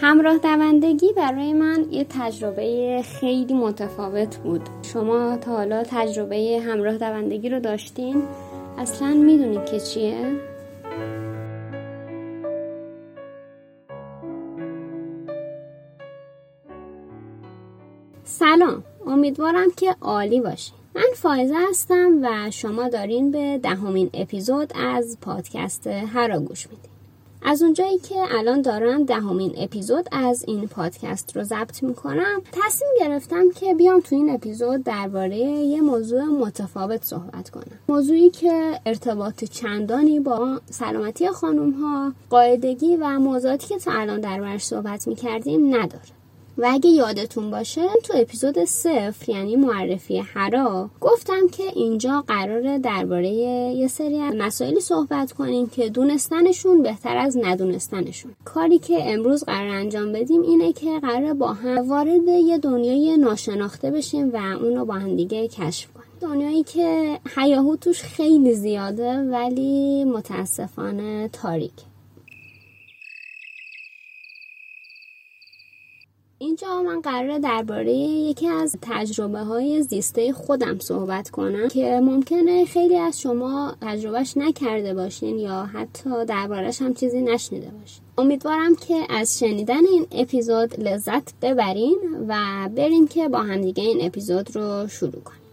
همراه دوندگی برای من یه تجربه خیلی متفاوت بود شما تا حالا تجربه همراه دوندگی رو داشتین؟ اصلا می‌دونید که چیه؟ سلام امیدوارم که عالی باشین من فائزه هستم و شما دارین به دهمین اپیزود از پادکست هرا گوش میدین از اونجایی که الان دارم دهمین اپیزود از این پادکست رو ضبط می‌کنم تصمیم گرفتم که بیام تو این اپیزود درباره یه موضوع متفاوت صحبت کنم. موضوعی که ارتباط چندانی با سلامتی خانم ها قاعدگی و موضوعاتی که تا الان دربارش صحبت می‌کردیم نداره. و اگه یادتون باشه تو اپیزود صفر یعنی معرفی هرا گفتم که اینجا قراره درباره یه سری مسائلی صحبت کنیم که دونستنشون بهتر از ندونستنشون. کاری که امروز قرار انجام بدیم اینه که قرار با هم وارد یه دنیای ناشناخته بشیم و اونو با هم دیگه کشف کنیم. دنیایی که حیاهو توش خیلی زیاده ولی متاسفانه تاریک اینجا من قراره درباره یکی از تجربه های زیسته خودم صحبت کنم که ممکنه خیلی از شما تجربهش نکرده باشین یا حتی دربارهش هم چیزی نشنیده باشین. امیدوارم که از شنیدن این اپیزود لذت ببرین و بریم که با همدیگه این اپیزود رو شروع کنیم.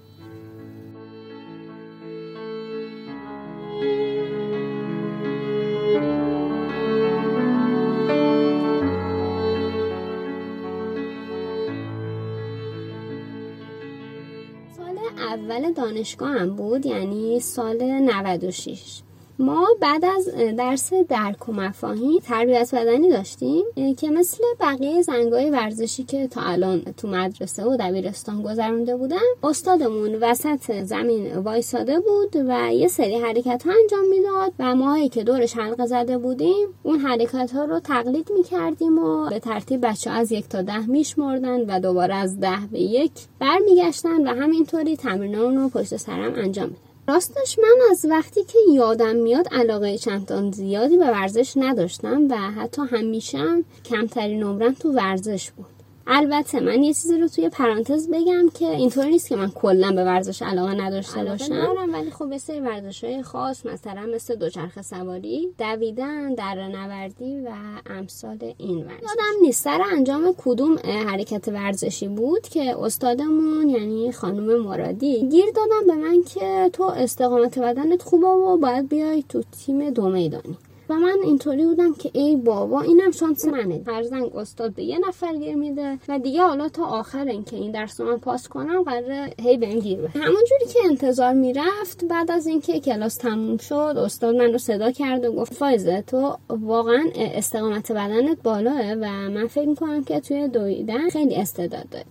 دانشگاه هم بود یعنی سال 96 ما بعد از درس درک و مفاهیم تربیت بدنی داشتیم که مثل بقیه زنگای ورزشی که تا الان تو مدرسه و دبیرستان گذرونده بودن استادمون وسط زمین وایساده بود و یه سری حرکت ها انجام می‌داد و ما که دورش حلقه زده بودیم اون حرکت ها رو تقلید می‌کردیم و به ترتیب بچه از یک تا ده میشمردن و دوباره از ده به یک برمیگشتن و همینطوری تمرین رو پشت سرم انجام می‌داد راستش من از وقتی که یادم میاد علاقه چندان زیادی به ورزش نداشتم و حتی همیشه کمترین عمرم تو ورزش بود. البته من یه چیزی رو توی پرانتز بگم که اینطور نیست که من کلا به ورزش علاقه نداشته باشم. دارم ولی خب یه سری ورزش های خاص مثلا مثل دوچرخه سواری دویدن در نوردی و امثال این ورزش. یادم نیست سر انجام کدوم حرکت ورزشی بود که استادمون یعنی خانم مرادی گیر دادم به من که تو استقامت بدنت خوبه و باید بیای تو تیم دو میدانی. و من اینطوری بودم که ای بابا اینم شانس منه. هر زنگ استاد به یه نفر گیر میده و دیگه حالا تا آخر اینکه این درس من پاس کنم قراره هی بهم گیر بده همونجوری که انتظار می‌رفت بعد از اینکه کلاس تموم شد استاد من رو صدا کرد و گفت فایزه تو واقعا استقامت بدنت بالاه و من فکر می‌کنم که توی دویدن خیلی استعداد داری.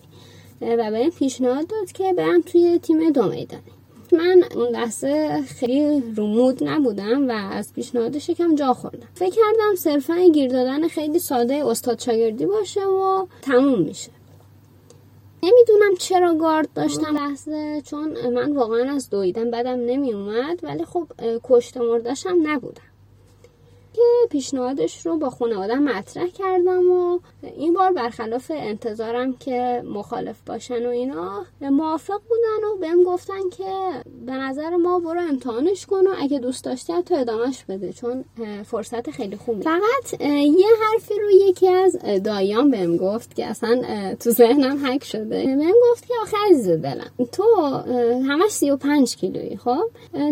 و به پیشنهاد داد که برم توی تیم دو میدانی من اون لحظه خیلی رومود نبودم و از پیشنهادش یکم جا خوردم. فکر کردم صرفا گیر دادن خیلی ساده استاد شاگردی باشه و تموم میشه. نمی‌دونم چرا گارد داشتم. لحظه چون من واقعا از دویدن بدم نمی اومد ولی خب کشت مردشم نبودم. که پیشنهادش رو با خانواده مطرح کردم و این بار برخلاف انتظارم که مخالف باشن و اینا موافق بودن و بهم گفتن که به نظر ما برو امتحانش کن و اگه دوست داشتی تو ادامهش بده چون فرصت خیلی خوبه فقط یه حرفی رو یکی از دایان بهم گفت که اصلا تو ذهنم حک شده. بهم گفت که آخه عزیز دلم تو همش 35 کیلویی خب؟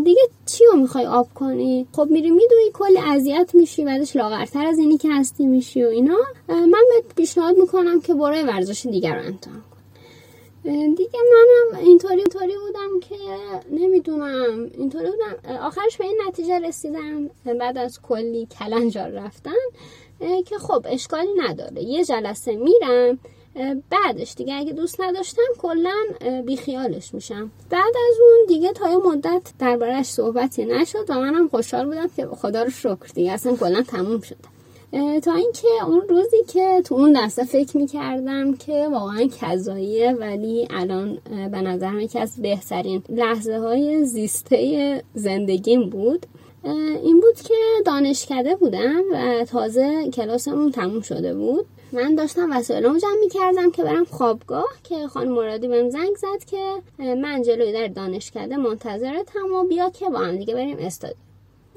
دیگه چی رو می‌خوای آب کنی؟ خب میری میدوی کلی اذیت میشی بعدش لاغرتر از اینی که هستی میشی و اینا. من بهت پیشنهاد می‌کنم که برای ورزش دیگر رو امتحان کن. دیگه منم اینطوری اینطوری بودم که نمی‌دونم. اینطوری بودم. آخرش به این نتیجه رسیدم بعد از کلی کلنجار رفتن که خب اشکالی نداره. یه جلسه میرم بعدش دیگه اگه دوست نداشتم کلا بیخیالش میشم. بعد از اون دیگه تا یه مدت دربارش صحبتی نشد و منم خوشحال بودم که خدا رو شکر دیگه اصلا کلا تموم شد تا اینکه اون روزی که تو اون لحظه فکر می‌کردم که واقعا کذاییه ولی الان به نظرم یکی از بهترین لحظه های زیسته زندگیم بود این بود که دانشکده بودم و تازه کلاسمون تموم شده بود. من داشتم وسایلمو جمع می‌کردم که برم خوابگاه که خانم مرادی بهم زنگ زد که من جلوی در دانشکده منتظرتم و بیا که با هم دیگه بریم استادیوم.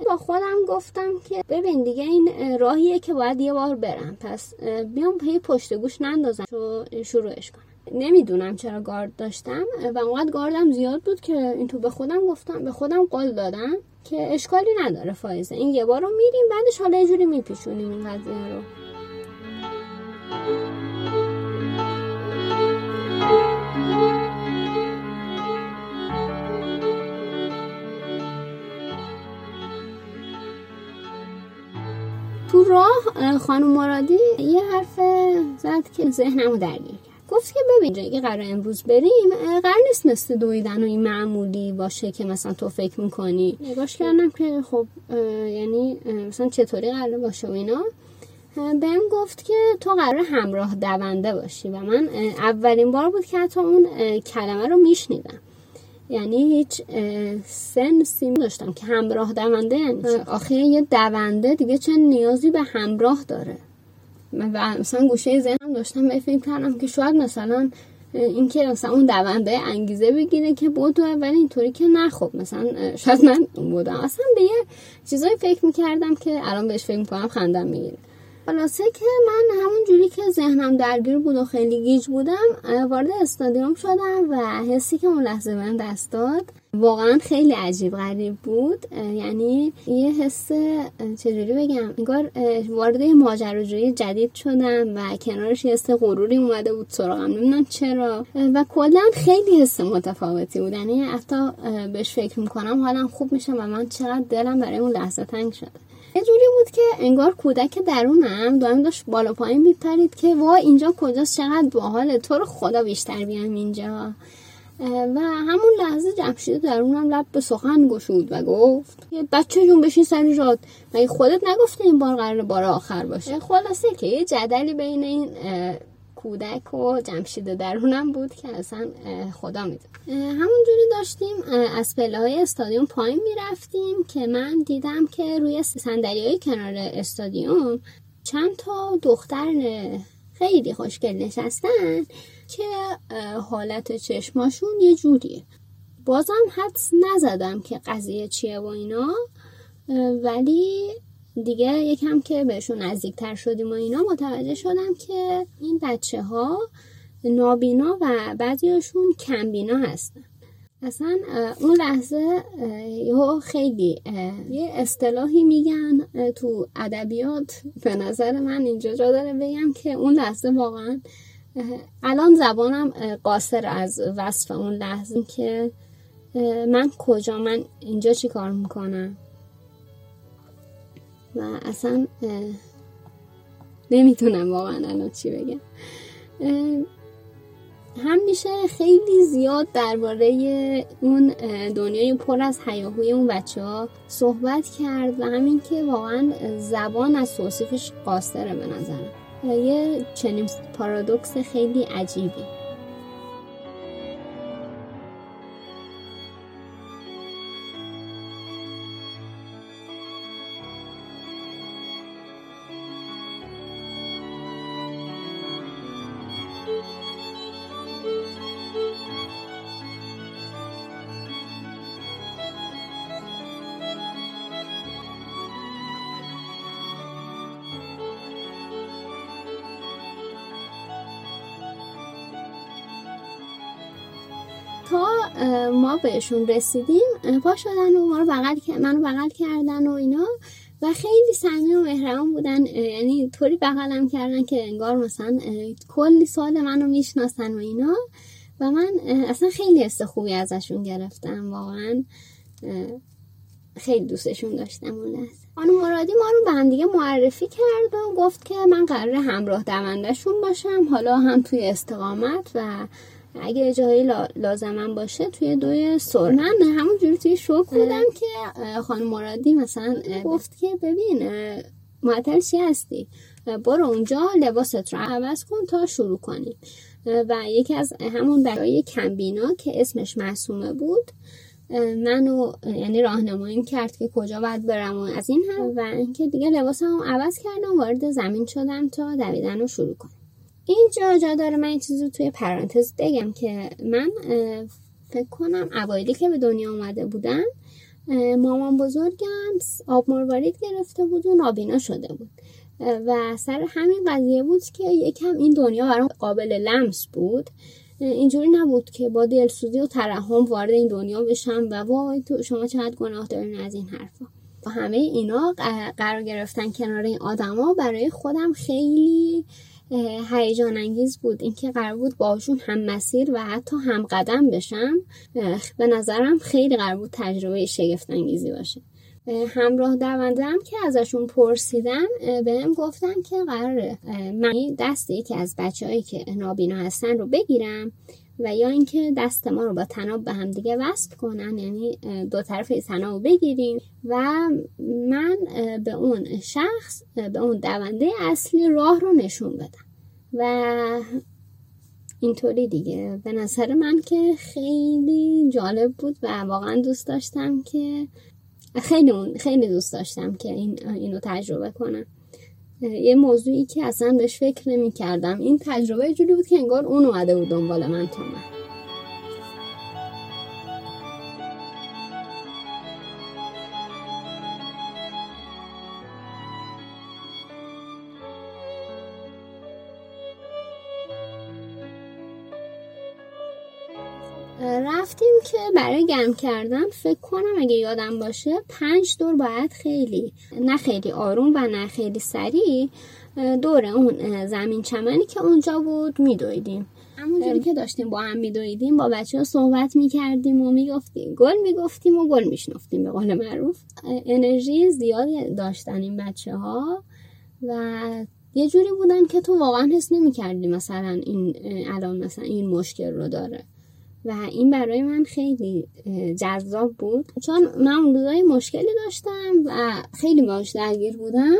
با خودم گفتم که ببین دیگه این راهیه که باید یه بار برم. پس بیام پی پشت گوش نندازم شروعش کنم. نمی‌دونم چرا گارد داشتم و اونقدر گاردم زیاد بود که این تو به خودم گفتم به خودم قول دادم که اشکالی نداره فایزه این یه بار رو میریم بعدش حالا یه جوری میپیشونیم این قضیه رو. تو راه خانم مرادی یه حرف زد که ذهنمو درگیر کرد. گفت که ببین جایی قرار امروز بریم قرار نیست مثل دویدن و این معمولی باشه که مثلا تو فکر می‌کنی. نگاش کردم که خب یعنی مثلا چطوری قرار باشه و اینا. بهم گفت که تو قرار همراه دونده باشی و من اولین بار بود که حتی اون کلمه رو میشنیدم. یعنی هیچ سن سیم داشتم که همراه دونده یعنی آخه یه دونده دیگه چه نیازی به همراه داره؟ و مثلا گوشه ذهنم داشتم به فکر کردم که شاید مثلا اینکه مثلا اون دونده انگیزه بگیره که بود ولی اینطوری که نه خب مثلا شاید من بودم. اصلا به یه چیزایی فکر می‌کردم که الان بهش فکر می‌کنم خندم می‌گیره. خلاصه که من همون جوری که ذهنم درگیر بود و خیلی گیج بودم وارد استادیوم شدم و حسی که اون لحظه من دست داد واقعا خیلی عجیب غریب بود. یعنی یه حس چجوری بگم انگار وارد یه ماجراجویی جدید شدم و کنارش یه حس غروری اومده بود سراغم. نمی‌دونم چرا. و کلا خیلی حس متفاوتی بود. یعنی حتی بهش فکر می‌کنم حالم خوب میشه و من چقدر دلم برای اون لحظه تنگ شده. یه جوری بود که انگار کودک درونم دائم داشت بالا پایین میپرید که وا اینجا کجاست؟ چقدر باحاله؟ تو رو خدا بیشتر بیام اینجا. و همون لحظه جمشید درونم لب به سخن گشود و گفت بچه جون بشین سر جاد مگه خودت نگفته این بار قرار بار آخر باشه؟ خلاصه که یه جدلی بین این کودک و جمشید درونم بود که اصلا خدا میدون همونجوری داشتیم از پله های استادیوم پایین می‌رفتیم که من دیدم که روی صندلی های کنار استادیوم چند تا دختر خیلی خوشگل نشستن که حالت چشماشون یه جوریه. بازم حدس نزدم که قضیه چیه و اینا ولی دیگه یکم که بهشون نزدیکتر شدیم و اینا متوجه شدم که این بچه ها نابینا و بعضیاشون کمبینا هستن. اصلا اون لحظه یه خیلی یه اصطلاحی میگن تو ادبیات به نظر من اینجا جا داره بگم که اون لحظه واقعا الان زبانم قاصر از وصف اون لحظه که من کجا من اینجا چی کار می‌کنم؟ و اصلا نمی‌تونم واقعا الان چی بگم. هم میشه خیلی زیاد درباره اون دنیای پر از حیاهوی اون بچه ها صحبت کرد و همین که واقعا زبان از توصیفش قاصره به نظرم. یه چنین پارادوکس خیلی عجیبی. ما بهشون رسیدیم. پا شدن و ما رو بغل منو بغل کردن و اینا. و خیلی صمیمی و مهربان بودن. یعنی طوری بغلم کردن که انگار مثلا کلی سال منو می‌شناسن و اینا. و من اصلا خیلی حس خوبی ازشون گرفتم واقعا. خیلی دوستشون داشتم اون لحظه. خانم مرادی ما رو به هم دیگه معرفی کرد و گفت که من قرار همراه دوندهشون باشم. حالا هم توی استقامت و اگه جایی لازمم باشه توی دوی سرمن همون جوری توی شوک بودم که خانم مرادی مثلا گفت که ببین معطل چی هستی؟ برو اونجا لباست رو عوض کن تا شروع کنیم. و یکی از همون برای کمبینا که اسمش معصومه بود منو یعنی راهنمایی کرد که کجا باید برم و از این هم و اینکه دیگه لباسمو عوض کردم وارد زمین شدم تا دویدن رو شروع کنم. اینجا جا داره من این چیزی توی پرانتز بگم که من فکر کنم اوایلی که به دنیا اومده بودم مامان بزرگم آب مروارید گرفته بود و نابینا شده بود. و سر همین قضیه بود که یکم این دنیا برام قابل لمس بود. اینجوری نبود که با دلسوزی و ترحم وارد این دنیا بشم و وای تو شما چقدر گناه دارین از این حرفا. و همه اینا قرار گرفتن کنار این آدما برای خودم خیلی هیجان انگیز بود. اینکه قرار بود باشون هم مسیر و حتی هم قدم بشم به نظرم خیلی قرار بود تجربه شگفت انگیزی باشه همراه دوندم که ازشون پرسیدم بهم گفتن که قراره من دست یکی از بچههایی که نابینا هستن رو بگیرم. و یا اینکه دست ما رو با تناب به هم دیگه وصل کنن یعنی دو طرف تناب بگیریم. و من به اون شخص به اون دونده اصلی راه رو نشون بدم. و اینطوری دیگه. به نظر من که خیلی جالب بود و واقعا دوست داشتم که خیلی خیلی دوست داشتم که این اینو تجربه کنم. یه موضوعی که اصلا بهش فکر نمی کردم این تجربه جوری بود که انگار اون اومده بود دنبال من تو من رفتیم که برای گرم کردن فکر کنم اگه یادم باشه پنج دور باید خیلی نه خیلی آروم و نه خیلی سریع دور اون زمین چمنی که اونجا بود میدویدیم. همونجوری که داشتیم با هم میدویدیم با بچه ها صحبت می‌کردیم و می‌گفتیم گل می‌گفتیم و گل میشنفتیم به قول معروف. انرژی زیادی داشتن این بچه ها و یه جوری بودن که تو واقعا حس نمی‌کردی مثلا این الان مثلا این مشکل رو داره. و این برای من خیلی جذاب بود. چون من اون روزای مشکلی داشتم و خیلی باش درگیر بودم.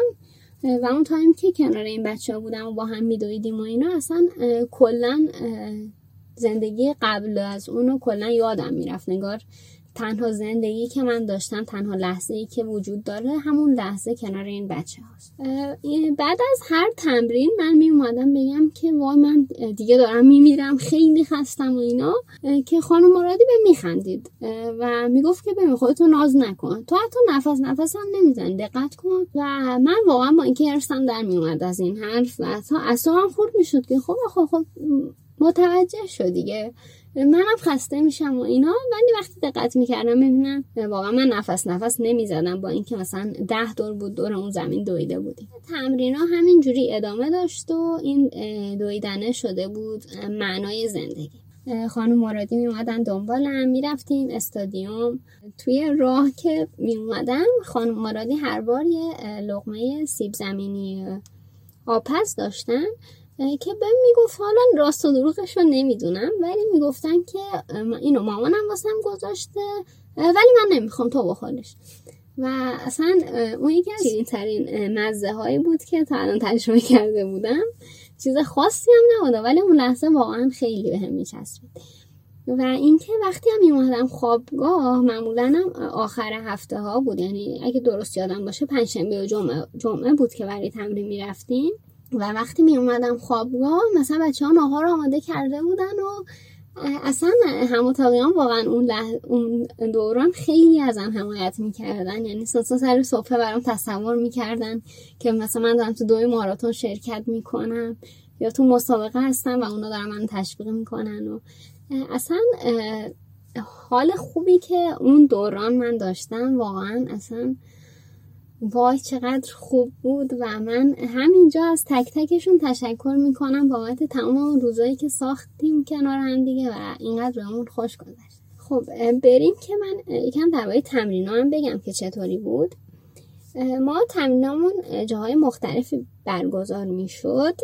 و اون تایم که کنار این بچه ها بودم و با هم میدویدیم و اینا اصلا کلا زندگی قبل از اونو کلا یادم می‌رفت. نگار تنها زندگی که من داشتم تنها لحظه ای که وجود داره همون لحظه کنار این بچه هاست بعد از هر تمرین من می اومدم بگم که وای من دیگه دارم میمیرم خیلی خستم و اینا که خانم مرادی به میخندید و می‌گفت که ببین خودتو ناز نکن. تو حتی نفس نفس هم نمیزن دقت کن. و من واقعا با اینکه ارسم در میومد از این حرف و تا اصلا خورد می‌شد که خب خب خب متوجه شد دیگه. منم خسته میشم و اینا. ولی وقتی دقت می‌کردم می‌بینم واقعا من نفس نفس نمی‌زدم با اینکه مثلا ده دور بود دور اون زمین دویده بودیم. تمرین ها همینجوری ادامه داشت و این دویدنه شده بود معنای زندگی. خانم مرادی می اومدن دنبالم می‌رفتیم استادیوم. توی راه که می اومدم خانم مرادی هر بار یه لغمه سیب زمینی آپس داشتن. که به می‌گفت حالا راست و دروغش رو نمی‌دونم ولی می‌گفتن که اینو مامانم واسم گذاشته ولی من نمی‌خوام تو بخورش و اصلا اون یکی از ترین مزه هایی بود که تا الان تجربه کرده بودم. چیز خاصی هم نبوده ولی اون لحظه واقعا خیلی به هم میچسبید. و اینکه وقتی هم میومدم خوابگاه معمولا هم آخر هفته ها بود. یعنی اگه درست یادم باشه پنجشنبه و جمعه, جمعه بود که برای تمرین می‌رفتیم. و وقتی می اومدم خوابگاه مثلا بچه ها ناهار آماده کرده بودن و اصلا هم واقعا اون, اون دوران خیلی ازم حمایت می‌کردن. یعنی سوسا سر صفحه برام تصور می‌کردن که مثلا من دارم تو دوی ماراتون شرکت می‌کنم یا تو مسابقه هستم و اونا دارن من تشویق می‌کنن و اصلا حال خوبی که اون دوران من داشتم واقعا اصلا وای چقدر خوب بود و من همینجا از تک تکشون تشکر می‌کنم بابت تمام روزایی که ساختیم کنار هم دیگه و اینقدر بهمون خوش گذشت. خب بریم که من یکم درباره تمرین هم بگم که چطوری بود. ما تمرینامون جاهای مختلفی برگزار می‌شد.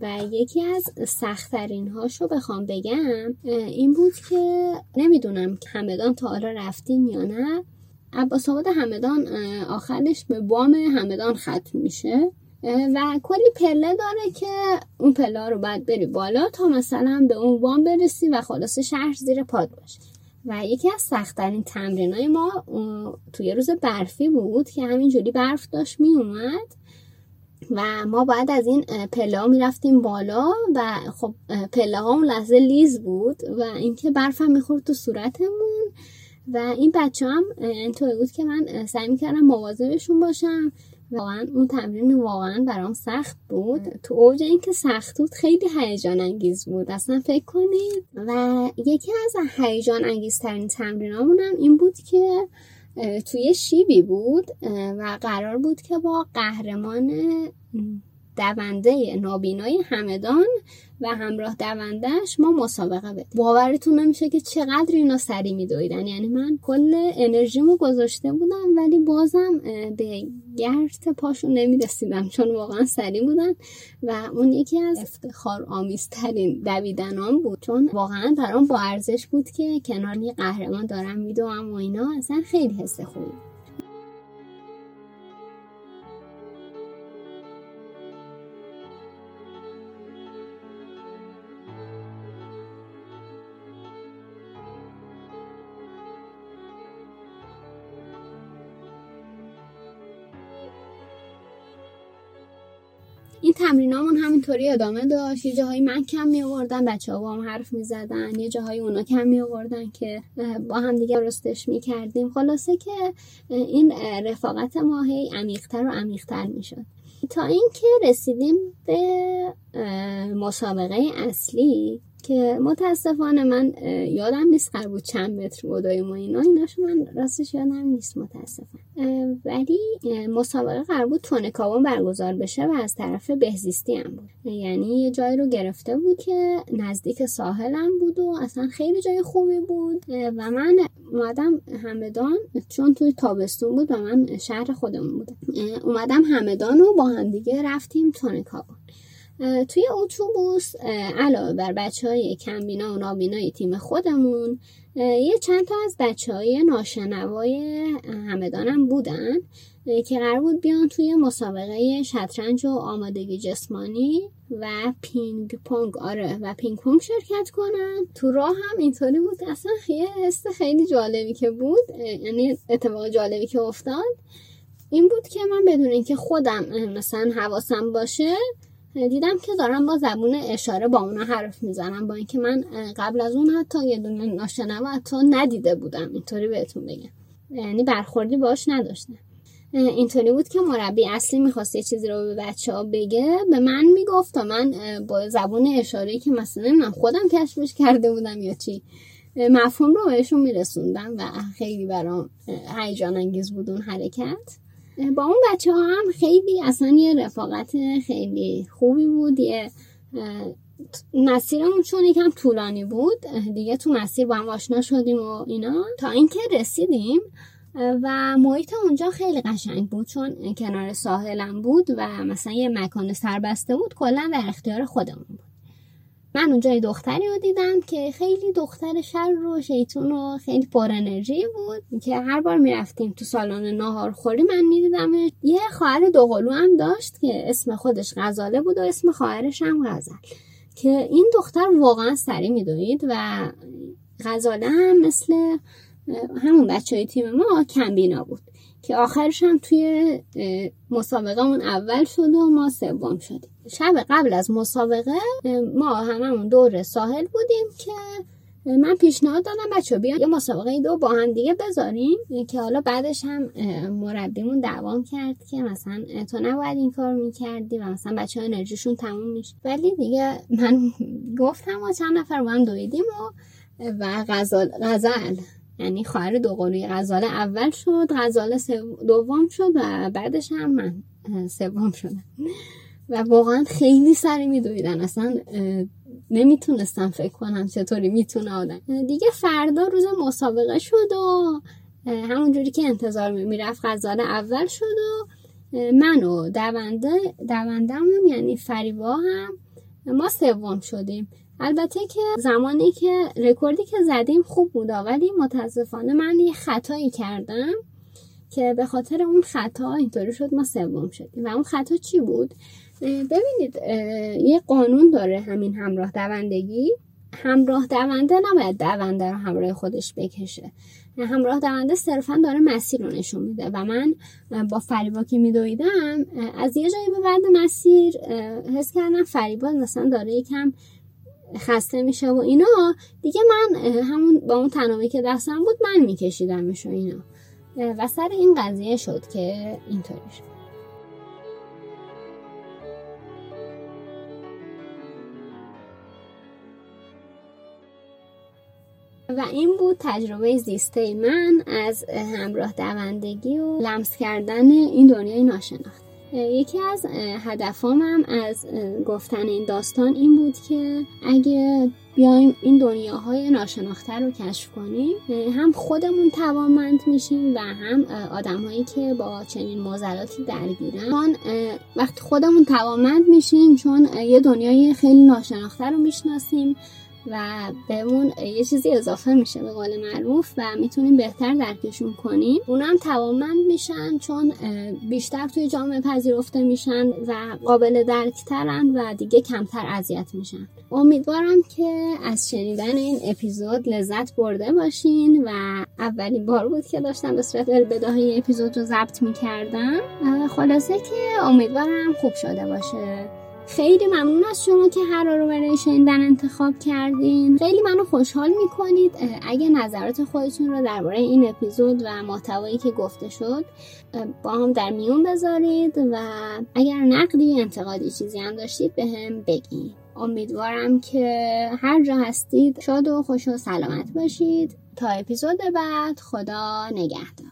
و یکی از سختترین هاشو بخوام بگم این بود که نمی‌دونم همدان تا حالا رفتیم یا نه عباس آباد همدان آخرش به بام همدان ختم میشه. و کلی پله داره که اون پله رو باید بری بالا تا مثلا به اون بام برسی و خلاصه شهر زیر پاد باشه. و یکی از سختترین تمرین های ما توی روز برفی بود که همینجوری برف داشت می اومد و ما بعد از این پله ها می‌رفتیم بالا و خب پله ها اون لحظه لیز بود و اینکه برف هم می‌خورد تو صورتمون. و این بچه هم اینطوری بود که من سعی می‌کردم مواظبشون باشم. واقعا اون تمرین واقعا برام سخت بود. تو اوج اینکه سخت بود خیلی هیجان انگیز بود. اصلا فکر کنید. و یکی از هیجان انگیزترین هم این بود که توی شیبی بود و قرار بود که با قهرمان دونده نابینای همدان و همراه دوندهش ما مسابقه بدیم. باورتون نمیشه که چقدر اینا سری میدویدن. یعنی من کل انرژیمو گذاشته بودم ولی بازم به گرت پاشون نمی‌رسیدم چون واقعا سری بودن و اون یکی از افتخار آمیزترین دویدنان بود. چون واقعا برام با ارزش بود که کنار قهرمان دارم میدوم و اینا اصلا خیلی حس خوبی تمرینامون همینطوری ادامه داشت. یه جاهایی من کم می آوردم بچه ها با هم حرف می زدن یه جاهایی اونا کم می آوردن که با هم دیگه رستش می کردیم خلاصه که این رفاقت ما هی عمیقتر و عمیقتر می شد تا اینکه رسیدیم به مسابقه اصلی. که متاسفانه من یادم نیست قرار بود چند متر بودای ما اینا. ایناشو من راستش یادم نیست متاسفانه. ولی مسابقه قرار بود تونکابون برگزار بشه و از طرف بهزیستی هم بود. یعنی یه جایی رو گرفته بود که نزدیک ساحلم بود و اصلا خیلی جای خوبی بود. و من اومدم همدان چون توی تابستون بود و من شهر خودمون بودم. اومدم همدان و با هم دیگه رفتیم تونکابون توی اتوبوس علاوه بر بچه های کمبینا و نابینای تیم خودمون یه چند تا از بچه های ناشنوای همدانم بودن که قرار بود بیان توی مسابقه شطرنج و آمادگی جسمانی و پینگ پونگ آره و پینگ پونگ شرکت کنن. تو راه هم اینطوری بود اصلا یه حس خیلی جالبی که بود یعنی اتفاق جالبی که افتاد این بود که من بدون اینکه خودم مثلا حواسم باشه دیدم که دارم با زبون اشاره با اونا حرف می‌زنم با اینکه من قبل از اون حتی یه دونه ناشنوا حتی ندیده بودم اینطوری بهتون بگم. یعنی برخوردی باش نداشتم. اینطوری بود که مربی اصلی می‌خواست یه چیزی رو به بچه ها بگه به من می‌گفت تا من با زبون اشاره که مثلا من خودم کشفش کرده بودم یا چی مفهوم رو بهشون میرسوندم و خیلی برام هیجان انگیز بود اون حرکت. با اون بچه ها هم خیلی اصلا یه رفاقت خیلی خوبی بود. یه مسیرمون چون یکم طولانی بود دیگه تو مسیر با هم آشنا شدیم و اینا. تا اینکه رسیدیم و محیط اونجا خیلی قشنگ بود چون کنار ساحلم بود و مثلا یه مکان سربسته بود کلا در اختیار خودمون بود. من اونجا یه دختری رو دیدم که خیلی دختر شر و شیطون و خیلی پر انرژی بود که هر بار می‌رفتیم تو سالن ناهار خوری من می‌دیدم یه خواهر دوقلو هم داشت که اسم خودش غزاله بود و اسم خواهرش هم غزل. که این دختر واقعا سری میدوید و غزاله هم مثل همون بچه های تیم ما کمبینا بود. که آخرش هم توی مسابقه اون اول شد و ما سوم شدیم. شب قبل از مسابقه ما هممون دور ساحل بودیم که من پیشنهاد دادم بچه بیان یه مسابقه دو با هم دیگه بذاریم. که حالا بعدش هم مربیمون دوام کرد که مثلا تو نباید این کار می‌کردی و مثلا بچه ها انرژیشون تموم میشه. ولی دیگه من گفتم و چند نفر با هم دویدیم و و غزل, غزل یعنی خواهر دوقلوی غزاله اول شد غزاله دوم شد و بعدش هم من سوم شدم. و واقعا خیلی سری میدویدن. اصلا نمی‌تونستم فکر کنم چطوری می‌تونه آدم دیگه فردا روز مسابقه شد و همونجوری که انتظار می‌رفت غزاله اول شد و من و دونده دوندمون یعنی فریبا هم ما سوم شدیم. البته که زمانی که رکوردی که زدیم خوب بود ولی متاسفانه من یه خطایی کردم که به خاطر اون خطا اینطوری شد ما سوم شدیم. و اون خطا چی بود؟ ببینید یه قانون داره همین همراه دوندگی. همراه دونده نباید دونده رو همراه خودش بکشه. همراه دونده صرفا داره مسیر رو نشون میده. و من با فریبا که میدویدم از یه جایی به بعد مسیر حس کردم فریبا مثلا داره یکم خسته میشه و اینا. دیگه من همون با اون تنابی که دستم بود من میکشیدمش و اینا. و سر این قضیه شد که اینطوری شد. و این بود تجربه زیسته من از همراه دوندگی و لمس کردن این دنیای ناشناخته یکی از هدفامم از گفتن این داستان این بود که اگه بیایم این دنیاهای ناشناخته رو کشف کنیم هم خودمون توانمند میشیم و هم آدمهایی که با چنین موزلاتی درگیرن. چون وقتی خودمون توانمند میشیم چون یه دنیای خیلی ناشناخته رو می‌شناسیم و بهمون یه چیزی اضافه میشه به قول معروف و می‌تونیم بهتر درکشون کنیم. اونم توانمند میشن چون بیشتر توی جامعه پذیرفته میشن و قابل درکترن و دیگه کمتر اذیت میشن. امیدوارم که از شنیدن این اپیزود لذت برده باشین و اولین بار بود که داشتم به صورت بداهی اپیزود رو ضبط می‌کردم. خلاصه که امیدوارم خوب شده باشه. خیلی ممنون از شما که هر رو برای شنیدن انتخاب کردین. خیلی منو خوشحال می‌کنید. اگه نظرات خودتون رو درباره این اپیزود و محتوایی که گفته شد با هم در میون بذارید و اگر نقدی انتقادی چیزی هم داشتید به هم بگین. امیدوارم که هر جا هستید شاد و خوش و سلامت باشید. تا اپیزود بعد خدا نگهدار.